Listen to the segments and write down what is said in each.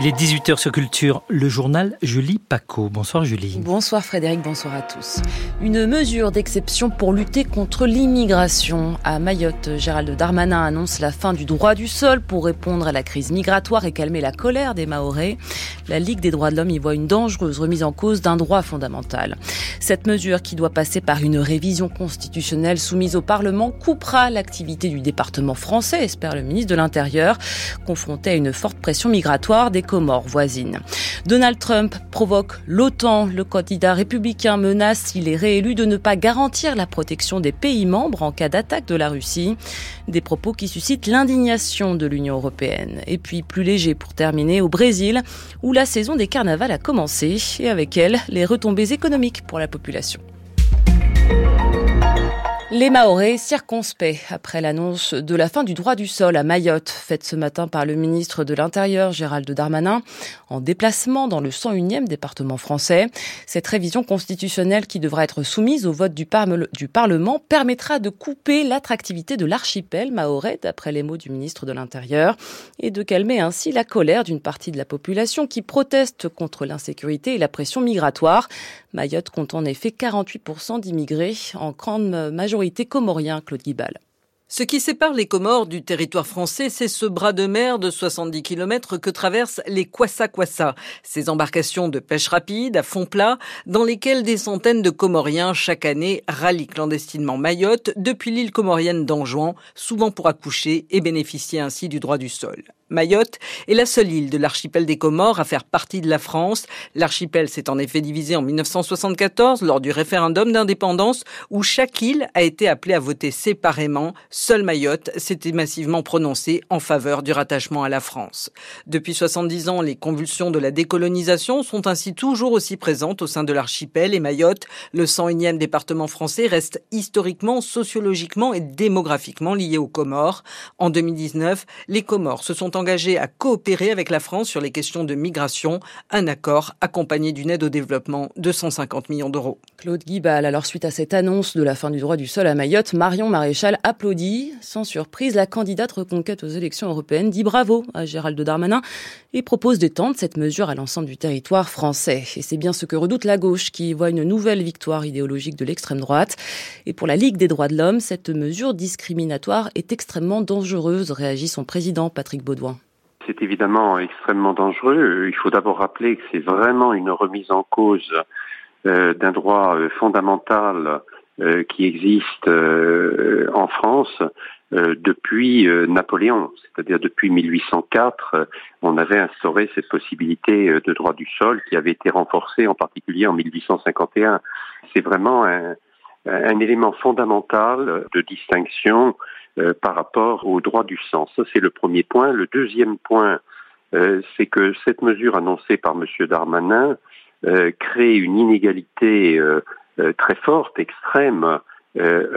Il est 18h sur Culture, le journal Julie Paco. Bonsoir Julie. Bonsoir Frédéric, bonsoir à tous. Une mesure d'exception pour lutter contre l'immigration. À Mayotte, Gérald Darmanin annonce la fin du droit du sol pour répondre à la crise migratoire et calmer la colère des Mahorais. La Ligue des droits de l'homme y voit une dangereuse remise en cause d'un droit fondamental. Cette mesure, qui doit passer par une révision constitutionnelle soumise au Parlement, coupera l'activité du département français, espère le ministre de l'Intérieur, confronté à une forte pression migratoire des Comores voisines. Donald Trump provoque l'OTAN. Le candidat républicain menace, s'il est réélu, de ne pas garantir la protection des pays membres en cas d'attaque de la Russie. Des propos qui suscitent l'indignation de l'Union européenne. Et puis plus léger pour terminer au Brésil, où la saison des carnavals a commencé et avec elle les retombées économiques pour la population. Les Mahorais circonspects après l'annonce de la fin du droit du sol à Mayotte, faite ce matin par le ministre de l'Intérieur Gérald Darmanin, en déplacement dans le 101e département français. Cette révision constitutionnelle qui devra être soumise au vote du, Parlement permettra de couper l'attractivité de l'archipel mahorais, d'après les mots du ministre de l'Intérieur, et de calmer ainsi la colère d'une partie de la population qui proteste contre l'insécurité et la pression migratoire. Mayotte compte en effet 48% d'immigrés, en grande majorité Claude. Ce qui sépare les Comores du territoire français, c'est ce bras de mer de 70 km que traversent les Kwassa-Kwassa, ces embarcations de pêche rapide à fond plat dans lesquelles des centaines de Comoriens chaque année rallient clandestinement Mayotte depuis l'île comorienne d'Anjouan, souvent pour accoucher et bénéficier ainsi du droit du sol. Mayotte est la seule île de l'archipel des Comores à faire partie de la France. L'archipel s'est en effet divisé en 1974 lors du référendum d'indépendance où chaque île a été appelée à voter séparément. Seule Mayotte s'était massivement prononcée en faveur du rattachement à la France. Depuis 70 ans, les convulsions de la décolonisation sont ainsi toujours aussi présentes au sein de l'archipel et Mayotte, le 101e département français, reste historiquement, sociologiquement et démographiquement lié aux Comores. En 2019, les Comores se sont engagés à coopérer avec la France sur les questions de migration, un accord accompagné d'une aide au développement de 150 millions d'euros. Claude Guibal, alors suite à cette annonce de la fin du droit du sol à Mayotte, Marion Maréchal applaudit. Sans surprise, la candidate reconquête aux élections européennes dit bravo à Gérald Darmanin et propose d'étendre cette mesure à l'ensemble du territoire français. Et c'est bien ce que redoute la gauche qui voit une nouvelle victoire idéologique de l'extrême droite. Et pour la Ligue des droits de l'homme, cette mesure discriminatoire est extrêmement dangereuse, réagit son président Patrick Baudouin c'est évidemment extrêmement dangereux. Il faut d'abord rappeler que c'est vraiment une remise en cause euh, d'un droit euh, fondamental euh, qui existe en France depuis Napoléon, c'est-à-dire depuis 1804, on avait instauré cette possibilité de droit du sol qui avait été renforcée en particulier en 1851. C'est vraiment un, un élément fondamental de distinction euh, par rapport au droit du sang. Ça, c'est le premier point. Le deuxième point, euh, c'est que cette mesure annoncée par M. Darmanin euh, crée une inégalité très forte, extrême,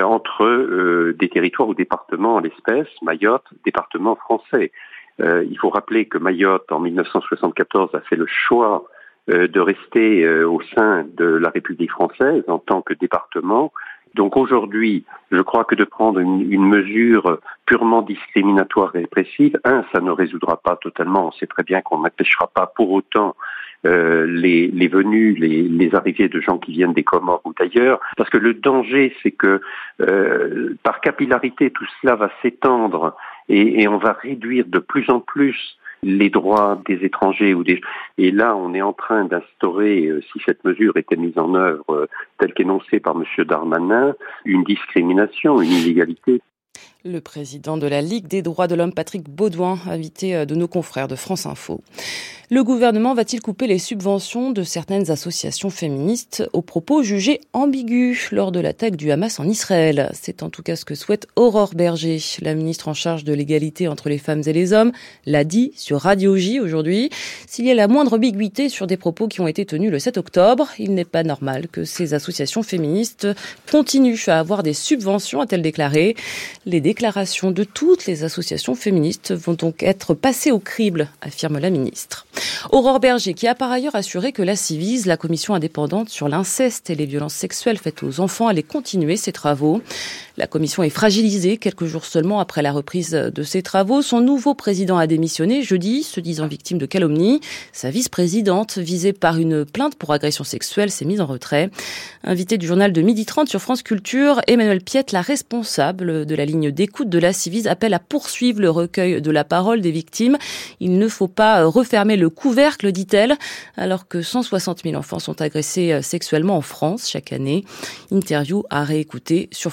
entre des territoires ou départements en l'espèce, Mayotte, département français. il faut rappeler que Mayotte, en 1974, a fait le choix de rester au sein de la République française en tant que département donc aujourd'hui, je crois que de prendre une, mesure purement discriminatoire et répressive, un, ça ne résoudra pas totalement. On sait très bien qu'on n'empêchera pas pour autant euh, les, les venues, les, les, arrivées de gens qui viennent des Comores ou d'ailleurs, parce que le danger, c'est que euh, par capillarité, tout cela va s'étendre et, et, on va réduire de plus en plus les droits des étrangers ou des et là on est en train d'instaurer euh, si cette mesure était mise en œuvre euh, telle qu'énoncée par M. Darmanin une discrimination une inégalité le président de la Ligue des droits de l'homme, Patrick Baudouin, invité euh, de nos confrères de France Info. Le gouvernement va-t-il couper les subventions de certaines associations féministes aux propos jugés ambigus lors de l'attaque du Hamas en Israël? C'est en tout cas ce que souhaite Aurore Berger, la ministre en charge de l'égalité entre les femmes et les hommes, l'a dit sur Radio J aujourd'hui. S'il y a la moindre ambiguïté sur des propos qui ont été tenus le 7 octobre, il n'est pas normal que ces associations féministes continuent à avoir des subventions, a-t-elle déclaré. Déclarations de toutes les associations féministes vont donc être passées au crible, affirme la ministre. Aurore Berger, qui a par ailleurs assuré que la CIVIS, la commission indépendante sur l'inceste et les violences sexuelles faites aux enfants, allait continuer ses travaux. La commission est fragilisée quelques jours seulement après la reprise de ses travaux. Son nouveau président a démissionné jeudi, se disant victime de calomnie. Sa vice-présidente, visée par une plainte pour agression sexuelle, s'est mise en retrait. Invité du journal de midi 30 sur France Culture, Emmanuel Piette, la responsable de la ligne d'écoute de la Civise, appelle à poursuivre le recueil de la parole des victimes. Il ne faut pas refermer le couvercle, dit-elle, alors que 160 000 enfants sont agressés sexuellement en France chaque année. Interview à réécouter sur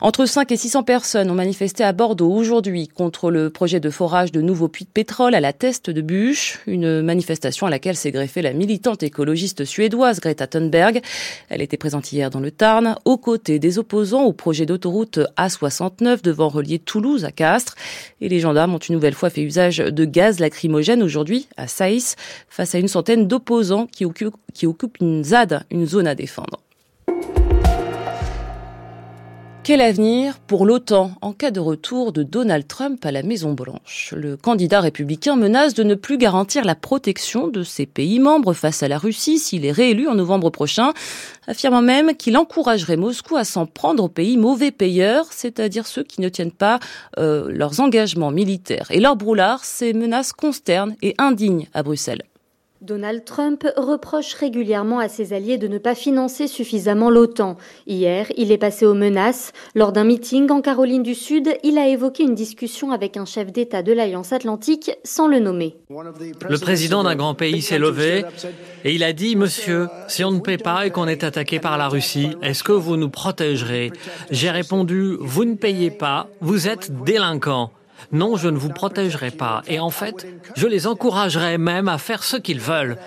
Entre 5 et 600 personnes ont manifesté à Bordeaux aujourd'hui contre le projet de forage de nouveaux puits de pétrole à la teste de bûche, une manifestation à laquelle s'est greffée la militante écologiste suédoise Greta Thunberg. Elle était présente hier dans le Tarn, aux côtés des opposants au projet d'autoroute A69 devant relier Toulouse à Castres. Et les gendarmes ont une nouvelle fois fait usage de gaz lacrymogène aujourd'hui à Saïs face à une centaine d'opposants qui occupent une ZAD, une zone à défendre. Quel avenir pour l'OTAN en cas de retour de Donald Trump à la Maison-Blanche? Le candidat républicain menace de ne plus garantir la protection de ses pays membres face à la Russie s'il est réélu en novembre prochain, affirmant même qu'il encouragerait Moscou à s'en prendre aux pays mauvais payeurs, c'est-à-dire ceux qui ne tiennent pas euh, leurs engagements militaires. Et leur brouillard, ces menaces consternent et indignes à Bruxelles. Donald Trump reproche régulièrement à ses alliés de ne pas financer suffisamment l'OTAN. Hier, il est passé aux menaces. Lors d'un meeting en Caroline du Sud, il a évoqué une discussion avec un chef d'État de l'Alliance Atlantique sans le nommer. Le président d'un grand pays s'est levé et il a dit, Monsieur, si on ne paie pas et qu'on est attaqué par la Russie, est-ce que vous nous protégerez? J'ai répondu, vous ne payez pas, vous êtes délinquant. Non, je ne vous protégerai pas. Et en fait, je les encouragerai même à faire ce qu'ils veulent.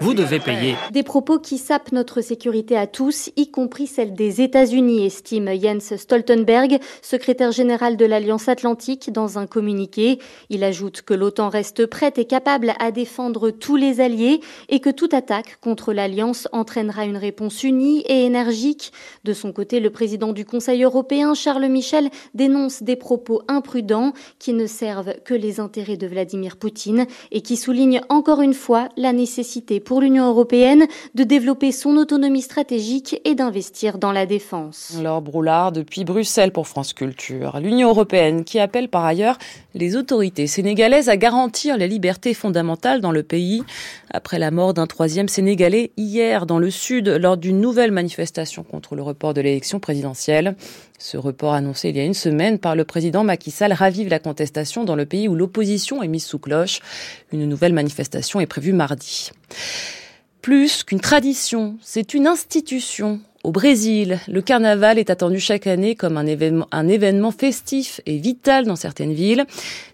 Vous devez payer. Des propos qui sapent notre sécurité à tous, y compris celle des États-Unis, estime Jens Stoltenberg, secrétaire général de l'Alliance Atlantique, dans un communiqué. Il ajoute que l'OTAN reste prête et capable à défendre tous les alliés et que toute attaque contre l'Alliance entraînera une réponse unie et énergique. De son côté, le président du Conseil européen, Charles Michel, dénonce des propos imprudents qui ne servent que les intérêts de Vladimir Poutine et qui soulignent encore une fois la nécessité pour l'Union européenne de développer son autonomie stratégique et d'investir dans la défense. Laure Broulard depuis Bruxelles pour France Culture. L'Union européenne qui appelle par ailleurs les autorités sénégalaises à garantir les libertés fondamentales dans le pays après la mort d'un troisième Sénégalais hier dans le sud lors d'une nouvelle manifestation contre le report de l'élection présidentielle. Ce report annoncé il y a une semaine par le président Macky Sall ravive la contestation dans le pays où l'opposition est mise sous cloche. Une nouvelle manifestation est prévue mardi. Plus qu'une tradition, c'est une institution au Brésil, le carnaval est attendu chaque année comme un événement, festif et vital dans certaines villes.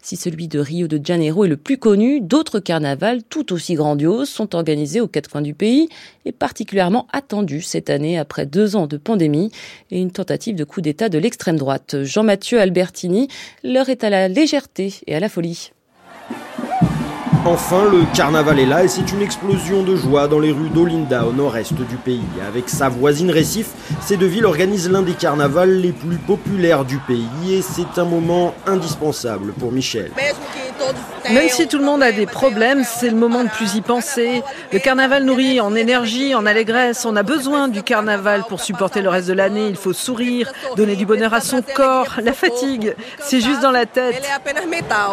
Si celui de Rio de Janeiro est le plus connu, d'autres carnavals tout aussi grandioses sont organisés aux quatre coins du pays et particulièrement attendus cette année après deux ans de pandémie et une tentative de coup d'État de l'extrême droite. Jean-Mathieu Albertini, l'heure est à la légèreté et à la folie. Enfin, le carnaval est là et c'est une explosion de joie dans les rues d'Olinda au nord-est du pays. Avec sa voisine Récif, ces deux villes organisent l'un des carnavals les plus populaires du pays et c'est un moment indispensable pour Michel. Même si tout le monde a des problèmes, c'est le moment de plus y penser. Le carnaval nourrit en énergie, en allégresse. On a besoin du carnaval pour supporter le reste de l'année. Il faut sourire, donner du bonheur à son corps. La fatigue, c'est juste dans la tête.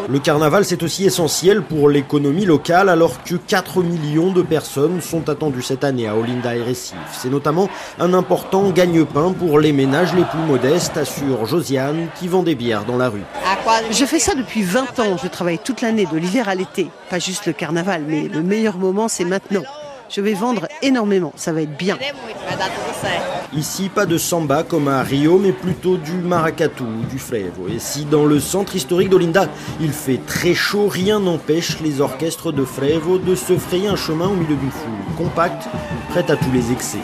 Le carnaval, c'est aussi essentiel pour l'économie locale alors que 4 millions de personnes sont attendues cette année à Olinda et Recife. C'est notamment un important gagne-pain pour les ménages les plus modestes, assure Josiane qui vend des bières dans la rue. Je fais ça depuis 20 ans. Je travaille toute l'année, de l'hiver à l'été. Pas juste le carnaval, mais le meilleur moment, c'est maintenant. Je vais vendre énormément, ça va être bien. Ici, pas de samba comme à Rio, mais plutôt du maracatu du frevo. Et si dans le centre historique d'Olinda, il fait très chaud, rien n'empêche les orchestres de frevo de se frayer un chemin au milieu d'une foule compacte, prête à tous les excès.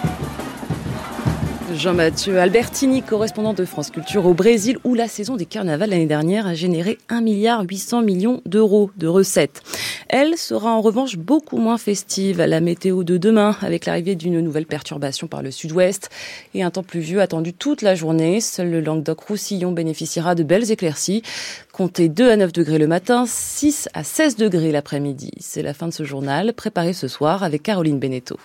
Jean-Mathieu Albertini, correspondant de France Culture au Brésil, où la saison des carnavals l'année dernière a généré 1,8 milliard millions d'euros de recettes. Elle sera en revanche beaucoup moins festive. La météo de demain, avec l'arrivée d'une nouvelle perturbation par le sud-ouest et un temps pluvieux attendu toute la journée. Seul le Languedoc-Roussillon bénéficiera de belles éclaircies. Comptez 2 à 9 degrés le matin, 6 à 16 degrés l'après-midi. C'est la fin de ce journal, préparé ce soir avec Caroline Beneteau.